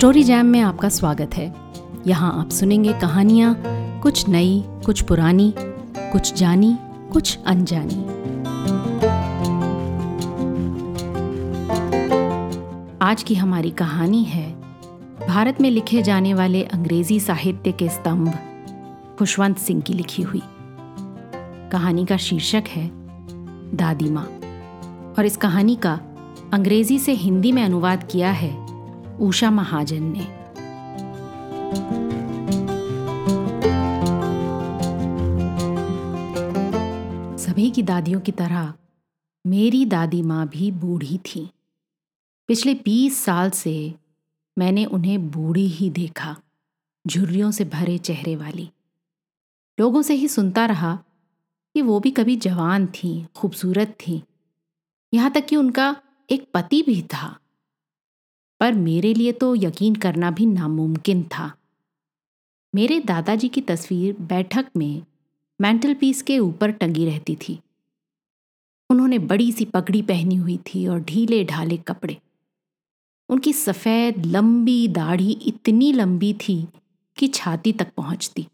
Story jam में आपका स्वागत है। यहाँ आप सुनेंगे कहानियाँ, कुछ नई, कुछ पुरानी, कुछ जानी, कुछ अनजानी। आज की हमारी कहानी है भारत में लिखे जाने वाले अंग्रेज़ी साहित्य के स्तंभ, खुशवंत सिंह की लिखी हुई। कहानी का शीर्षक है, दादी माँ। और इस कहानी का अंग्रेज़ी से हिंदी में अनुवाद किया है उषा महाजन ने। सभी की दादियों की तरह, मेरी दादी माँ भी बूढ़ी थी। पिछले बीस साल से मैंने उन्हें बूढ़ी ही देखा, झुर्रियों से भरे चेहरे वाली। लोगों से ही सुनता रहा कि वो भी कभी जवान थी, खूबसूरत थी। यहाँ तक कि उनका एक पति भी था। पर मेरे लिए तो यकीन करना भी नामुमकिन था। मेरे दादाजी की तस्वीर बैठक में मेंटल पीस के ऊपर टंगी रहती थी। उन्होंने बड़ी सी पगड़ी पहनी हुई थी और ढीले ढाले कपड़े। उनकी सफ़ेद लंबी दाढ़ी इतनी लंबी थी कि छाती तक पहुँचती।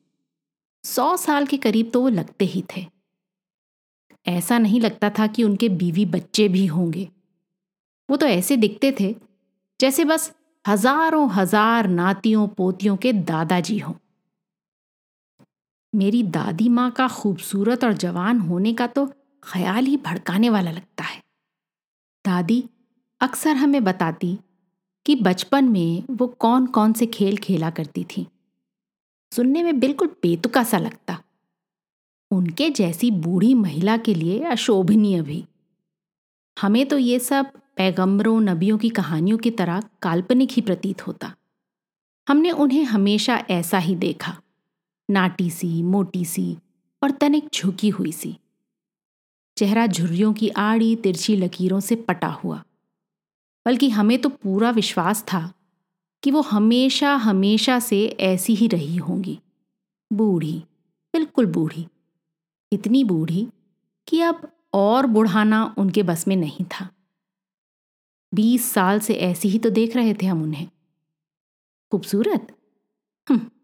सौ साल के करीब तो वो लगते ही थे। ऐसा नहीं लगता था कि उनके बीवी बच्चे भी होंगे। वो तो ऐसे दिखते थे जैसे बस हज़ारों हज़ार नातियों, पोतियों के दादाजी हों। मेरी दादी माँ का खूबसूरत और जवान होने का तो ख्याल ही भड़काने वाला लगता है। दादी अक्सर हमें बताती कि बचपन में वो कौन कौन से खेल खेला करती थी। सुनने में बिल्कुल बेतुका सा लगता। उनके जैसी बूढ़ी महिला के लिए अशोभनीय भी। हमें तो ये सब पैगंबरों नबियों की कहानियों की तरह काल्पनिक ही प्रतीत होता। हमने उन्हें हमेशा ऐसा ही देखा। नाटी सी, मोटी सी और तनिक झुकी हुई सी। चेहरा झुर्रियों की आड़ी तिरछी लकीरों से पटा हुआ। बल्कि हमें तो पूरा विश्वास था कि वो हमेशा हमेशा से ऐसी ही रही होंगी। बूढ़ी, बिल्कुल बूढ़ी। इतनी बूढ़ी कि अब और बुढ़ाना उनके बस में नहीं था। बीस साल से ऐसी ही तो देख रहे थे हम उन्हें। खूबसूरत?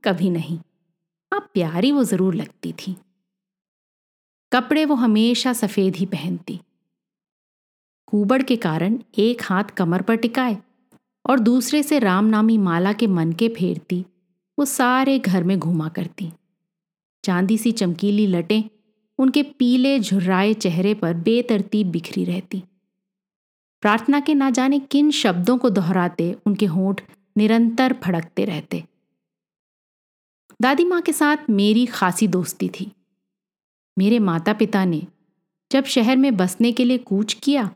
कभी नहीं। आप प्यारी वो ज़रूर लगती थी। कपड़े वो हमेशा सफ़ेद ही पहनती। कुबड़ के कारण एक हाथ कमर पर टिकाए और दूसरे से राम नामी माला के मन के फेरती, वो सारे घर में घुमा करती। चांदी सी चमकीली लटें उनके पीले झुर्राए चेहरे पर बेतरतीब बिखरी रहती। प्रार्थना के ना जाने किन शब्दों को दोहराते, उनके होंठ निरंतर फड़कते रहते। दादी माँ के साथ मेरी खासी दोस्ती थी। मेरे माता पिता ने जब शहर में बसने के लिए कूच किया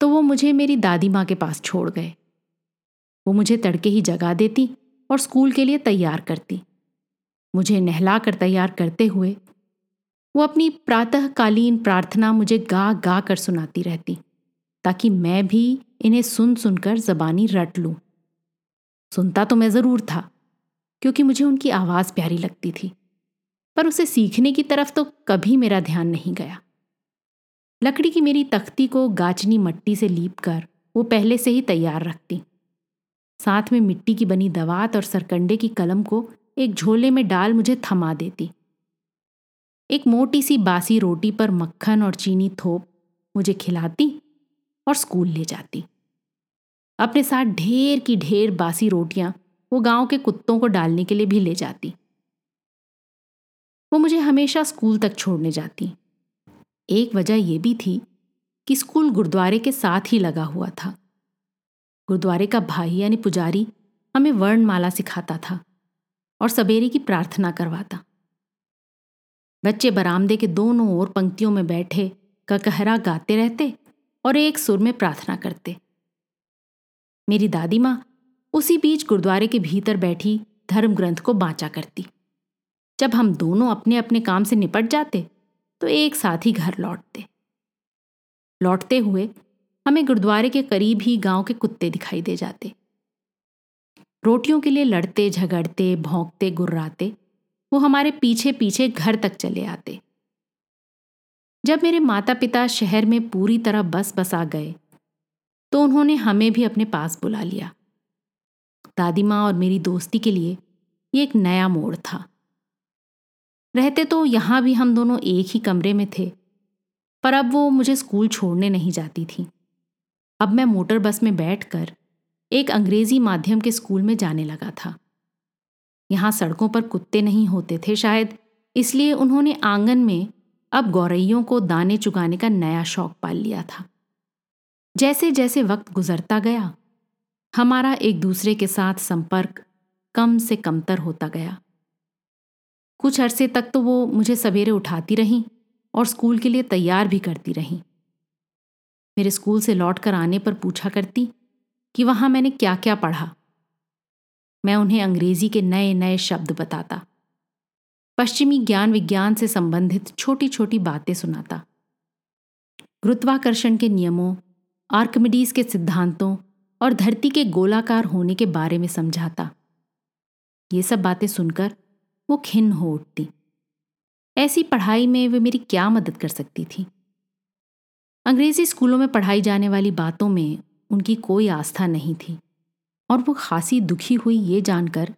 तो वो मुझे मेरी दादी माँ के पास छोड़ गए। वो मुझे तड़के ही जगा देती और स्कूल के लिए तैयार करती। मुझे नहला कर तैयार करते हुए वो अपनी प्रातःकालीन प्रार्थना मुझे गा गा कर सुनाती रहती। ताकि मैं भी इन्हें सुन सुनकर जबानी रट लूँ। सुनता तो मैं ज़रूर था, क्योंकि मुझे उनकी आवाज़ प्यारी लगती थी, पर उसे सीखने की तरफ़ तो कभी मेरा ध्यान नहीं गया। लकड़ी की मेरी तख्ती को गाचनी मट्टी से लीप कर वो पहले से ही तैयार रखती। साथ में मिट्टी की बनी दवात और सरकंडे की कलम को एक झोले में डाल मुझे थमा देती। एक मोटी सी बासी रोटी पर मक्खन और चीनी थोप मुझे खिलाती और स्कूल ले जाती। अपने साथ ढेर की ढेर बासी रोटियाँ वो गाँव के कुत्तों को डालने के लिए भी ले जाती। वो मुझे हमेशा स्कूल तक छोड़ने जाती। एक वजह यह भी थी कि स्कूल गुरुद्वारे के साथ ही लगा हुआ था। गुरुद्वारे का भाई यानी पुजारी हमें वर्णमाला सिखाता था और सवेरे की प्रार्थना करवाता। बच्चे बरामदे के दोनों ओर पंक्तियों में बैठे ककहरा गाते रहते और एक सुर में प्रार्थना करते। मेरी दादी माँ उसी बीच गुरुद्वारे के भीतर बैठी धर्म ग्रंथ को बांचा करती। जब हम दोनों अपने अपने काम से निपट जाते तो एक साथ ही घर लौटते। लौटते हुए हमें गुरुद्वारे के करीब ही गाँव के कुत्ते दिखाई दे जाते। रोटियों के लिए लड़ते, झगड़ते, भौंकते, गुर्राते, वो हमारे पीछे पीछे घर तक चले आते। जब मेरे माता पिता शहर में पूरी तरह बस बस आ गए तो उन्होंने हमें भी अपने पास बुला लिया। दादी माँ और मेरी दोस्ती के लिए ये एक नया मोड़ था। रहते तो यहाँ भी हम दोनों एक ही कमरे में थे, पर अब वो मुझे स्कूल छोड़ने नहीं जाती थी। अब मैं मोटर बस में बैठकर एक अंग्रेज़ी माध्यम के स्कूल में जाने लगा था। यहाँ सड़कों पर कुत्ते नहीं होते थे शायद, इसलिए उन्होंने आँगन में अब गौरैयों को दाने चुगाने का नया शौक पाल लिया था। जैसे जैसे वक्त गुजरता गया, हमारा एक दूसरे के साथ संपर्क कम से कमतर होता गया। कुछ अरसे तक तो वो मुझे सवेरे उठाती रहीं और स्कूल के लिए तैयार भी करती रहीं। मेरे स्कूल से लौट कर आने पर पूछा करती कि वहाँ मैंने क्या क्या पढ़ा। मैं उन्हें अंग्रेज़ी के नए नए शब्द बताता। पश्चिमी ज्ञान विज्ञान से संबंधित छोटी छोटी बातें सुनाता। गुरुत्वाकर्षण के नियमों, आर्कमिडीज के सिद्धांतों और धरती के गोलाकार होने के बारे में समझाता। ये सब बातें सुनकर वो खिन्न हो उठती। ऐसी पढ़ाई में वे मेरी क्या मदद कर सकती थी? अंग्रेज़ी स्कूलों में पढ़ाई जाने वाली बातों में उनकी कोई आस्था नहीं थी और वो खासी दुखी हुई ये जानकर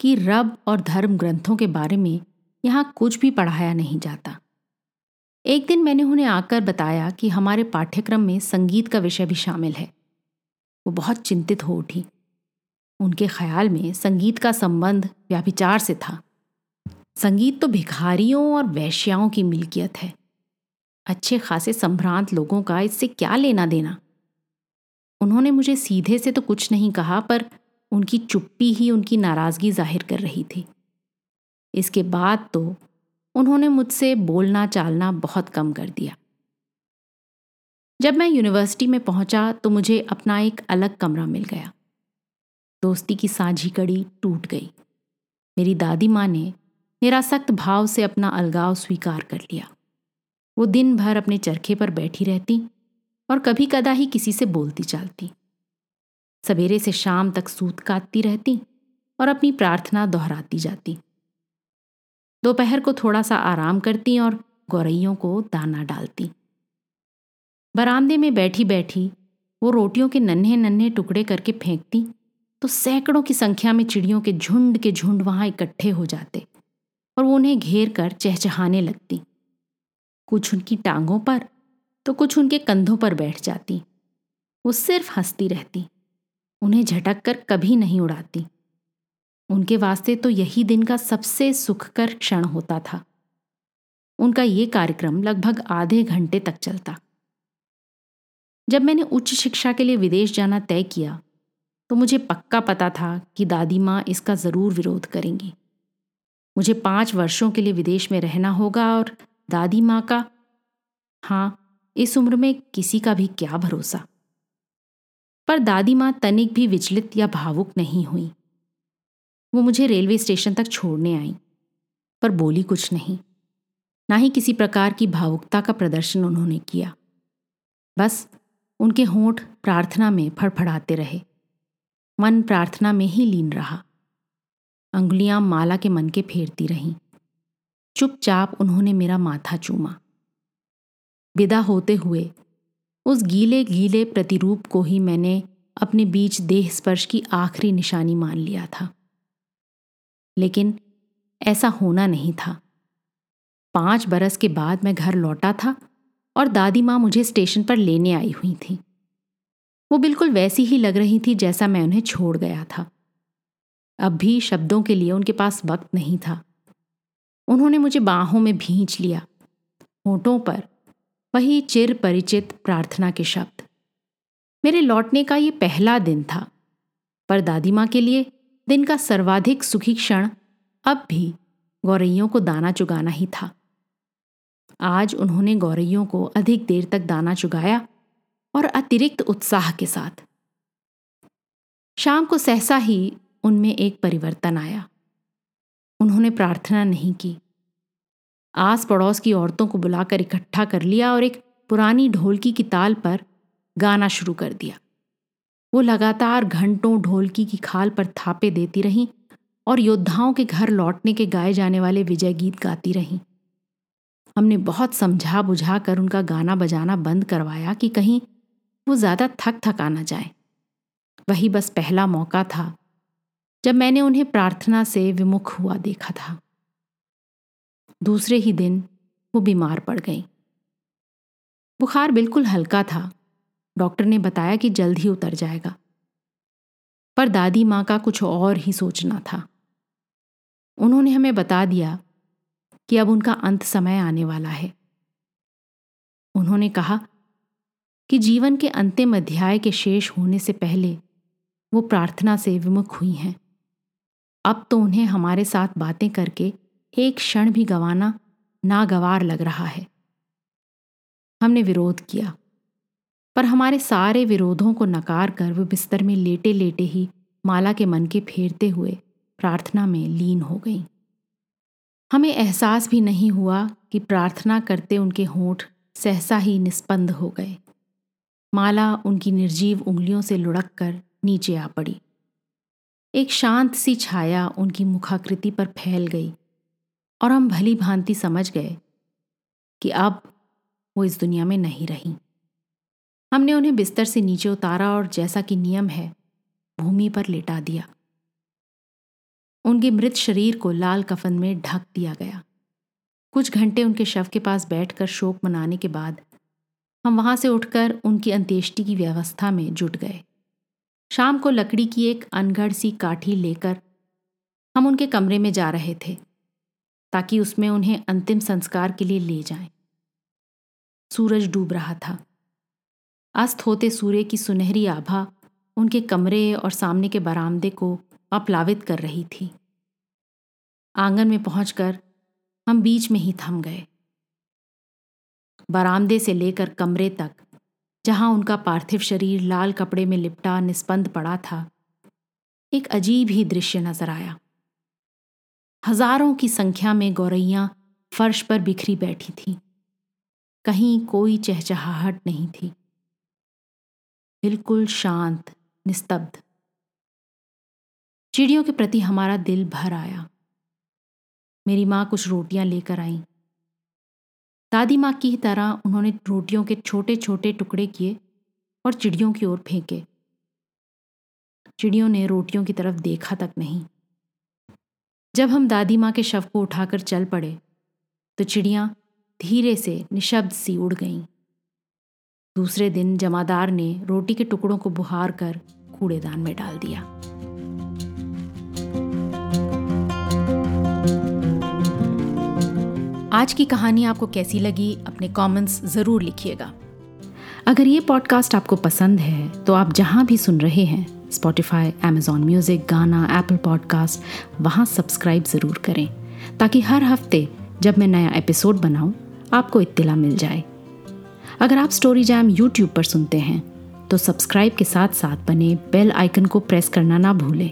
कि रब और धर्म ग्रंथों के बारे में यहाँ कुछ भी पढ़ाया नहीं जाता। एक दिन मैंने उन्हें आकर बताया कि हमारे पाठ्यक्रम में संगीत का विषय भी शामिल है। वो बहुत चिंतित हो उठी। उनके ख्याल में संगीत का संबंध व्याभिचार से था। संगीत तो भिखारियों और वैश्याओं की मिल्कियत है। अच्छे खासे संभ्रांत लोगों का इससे क्या लेना देना? उन्होंने मुझे सीधे से तो कुछ नहीं कहा, पर उनकी चुप्पी ही उनकी नाराज़गी ज़ाहिर कर रही थी। इसके बाद तो उन्होंने मुझसे बोलना चालना बहुत कम कर दिया। जब मैं यूनिवर्सिटी में पहुँचा तो मुझे अपना एक अलग कमरा मिल गया। दोस्ती की साझी कड़ी टूट गई। मेरी दादी माँ ने मेरा सख्त भाव से अपना अलगाव स्वीकार कर लिया। वो दिन भर अपने चरखे पर बैठी रहती और कभी कदा ही किसी से बोलती चालती। सवेरे से शाम तक सूत काटती रहती और अपनी प्रार्थना दोहराती जाती। दोपहर को थोड़ा सा आराम करती और गौरैयों को दाना डालती। बरामदे में बैठी बैठी वो रोटियों के नन्हे नन्हे टुकड़े करके फेंकती तो सैकड़ों की संख्या में चिड़ियों के झुंड के झुंड वहाँ इकट्ठे हो जाते और वो उन्हें घेर कर चहचहाने लगती। कुछ उनकी टांगों पर तो कुछ उनके कंधों पर बैठ जाती। वो सिर्फ़ हंसती रहती, उन्हें झटक कर कभी नहीं उड़ाती। उनके वास्ते तो यही दिन का सबसे सुखकर क्षण होता था। उनका ये कार्यक्रम लगभग आधे घंटे तक चलता। जब मैंने उच्च शिक्षा के लिए विदेश जाना तय किया तो मुझे पक्का पता था कि दादी माँ इसका ज़रूर विरोध करेंगी। मुझे पाँच वर्षों के लिए विदेश में रहना होगा और दादी माँ का हाँ इस उम्र में किसी का भी क्या भरोसा? पर दादी माँ तनिक भी विचलित या भावुक नहीं हुई। वो मुझे रेलवे स्टेशन तक छोड़ने आई। पर बोली कुछ नहीं। ना ही किसी प्रकार की भावुकता का प्रदर्शन उन्होंने किया। बस उनके होंठ प्रार्थना में फड़फड़ाते रहे। मन प्रार्थना में ही लीन रहा। अंगुलियाँ माला के मन के फेरती रहीं। चुपचाप उन्होंने मेरा माथा चूमा। विदा होते हुए उस गीले गीले प्रतिरूप को ही मैंने अपने बीच देह स्पर्श की आखिरी निशानी मान लिया था। लेकिन ऐसा होना नहीं था। पाँच बरस के बाद मैं घर लौटा था और दादी माँ मुझे स्टेशन पर लेने आई हुई थी। वो बिल्कुल वैसी ही लग रही थी जैसा मैं उन्हें छोड़ गया था। अब भी शब्दों के लिए उनके पास वक्त नहीं था। उन्होंने मुझे बाहों में भींच लिया, होठों पर, वही चिर परिचित प्रार्थना के शब्द। मेरे लौटने का ये पहला दिन था, पर दादी माँ के लिए दिन का सर्वाधिक सुखी क्षण अब भी गौरैयों को दाना चुगाना ही था। आज उन्होंने गौरैयों को अधिक देर तक दाना चुगाया और अतिरिक्त उत्साह के साथ। शाम को सहसा ही उनमें एक परिवर्तन आया। उन्होंने प्रार्थना नहीं की। आस पड़ोस की औरतों को बुलाकर इकट्ठा कर लिया और एक पुरानी ढोलकी की ताल पर गाना शुरू कर दिया। वो लगातार घंटों ढोलकी की खाल पर थापे देती रहीं और योद्धाओं के घर लौटने के गाए जाने वाले विजय गीत गाती रहीं। हमने बहुत समझा बुझा कर उनका गाना बजाना बंद करवाया कि कहीं वो ज़्यादा थक थका ना जाए। वही बस पहला मौका था, जब मैंने उन्हें प्रार्थना से विमुख हुआ देखा था। दूसरे ही दिन वो बीमार पड़ गई। बुखार बिल्कुल हल्का था डॉक्टर ने बताया कि जल्द ही उतर जाएगा। पर दादी माँ का कुछ और ही सोचना था। उन्होंने हमें बता दिया कि अब उनका अंत समय आने वाला है। उन्होंने कहा कि जीवन के अंतिम अध्याय के शेष होने से पहले वो प्रार्थना से विमुख हुई हैं। अब तो उन्हें हमारे साथ बातें करके एक क्षण भी गंवाना नागवार लग रहा है। हमने विरोध किया। पर हमारे सारे विरोधों को नकार कर वो बिस्तर में लेटे लेटे ही माला के मन के फेरते हुए प्रार्थना में लीन हो गई। हमें एहसास भी नहीं हुआ कि प्रार्थना करते उनके होंठ सहसा ही निस्पंद हो गए। माला उनकी निर्जीव उंगलियों से लुढ़क कर नीचे आ पड़ी। एक शांत सी छाया उनकी मुखाकृति पर फैल गई और हम भली भांति समझ गए कि अब वो इस दुनिया में नहीं रही। हमने उन्हें बिस्तर से नीचे उतारा और जैसा कि नियम है, भूमि पर लेटा दिया। उनके मृत शरीर को लाल कफन में ढक दिया गया। कुछ घंटे उनके शव के पास बैठकर शोक मनाने के बाद हम वहाँ से उठकर उनकी अंत्येष्टि की व्यवस्था में जुट गए। शाम को लकड़ी की एक अनगढ़ सी काठी लेकर हम उनके कमरे में जा रहे थे, ताकि उसमें उन्हें अंतिम संस्कार के लिए ले जाएँ। सूरज डूब रहा था। अस्त होते सूर्य की सुनहरी आभा उनके कमरे और सामने के बरामदे को अपलावित कर रही थी। आँगन में पहुंचकर हम बीच में ही थम गए। बरामदे से लेकर कमरे तक, जहाँ उनका पार्थिव शरीर लाल कपड़े में लिपटा निस्पंद पड़ा था, एक अजीब ही दृश्य नज़र आया। हज़ारों की संख्या में गौरैया फर्श पर बिखरी बैठी थी। कहीं कोई चहचहाहट नहीं थी। बिल्कुल शांत, निस्तब्ध। चिड़ियों के प्रति हमारा दिल भर आया। मेरी माँ कुछ रोटियाँ लेकर आई। दादी माँ की ही तरह उन्होंने रोटियों के छोटे छोटे टुकड़े किए और चिड़ियों की ओर फेंके। चिड़ियों ने रोटियों की तरफ़ देखा तक नहीं। जब हम दादी माँ के शव को उठाकर चल पड़े तो चिड़ियाँ धीरे से निशब्द सी उड़ गईं। दूसरे दिन जमादार ने रोटी के टुकड़ों को बुहार कर कूड़ेदान में डाल दिया। आज की कहानी आपको कैसी लगी, अपने कमेंट्स ज़रूर लिखिएगा। अगर ये पॉडकास्ट आपको पसंद है तो आप जहाँ भी सुन रहे हैं Spotify Amazon music Gaana Apple podcast वहाँ सब्सक्राइब ज़रूर करें, ताकि हर हफ़्ते जब मैं नया एपिसोड बनाऊँ, आपको इत्तला मिल जाए। अगर आप स्टोरी जैम यूट्यूब पर सुनते हैं तो सब्सक्राइब के साथ साथ बने बेल आइकन को प्रेस करना ना भूलें।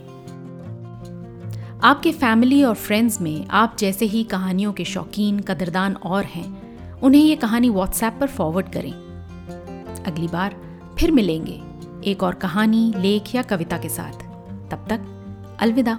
आपके फैमिली और फ्रेंड्स में आप जैसे ही कहानियों के शौकीन, कदरदान और हैं, उन्हें ये कहानी व्हाट्सएप पर फॉरवर्ड करें। अगली बार फिर मिलेंगे एक और कहानी, लेख या कविता के साथ। तब तक अलविदा।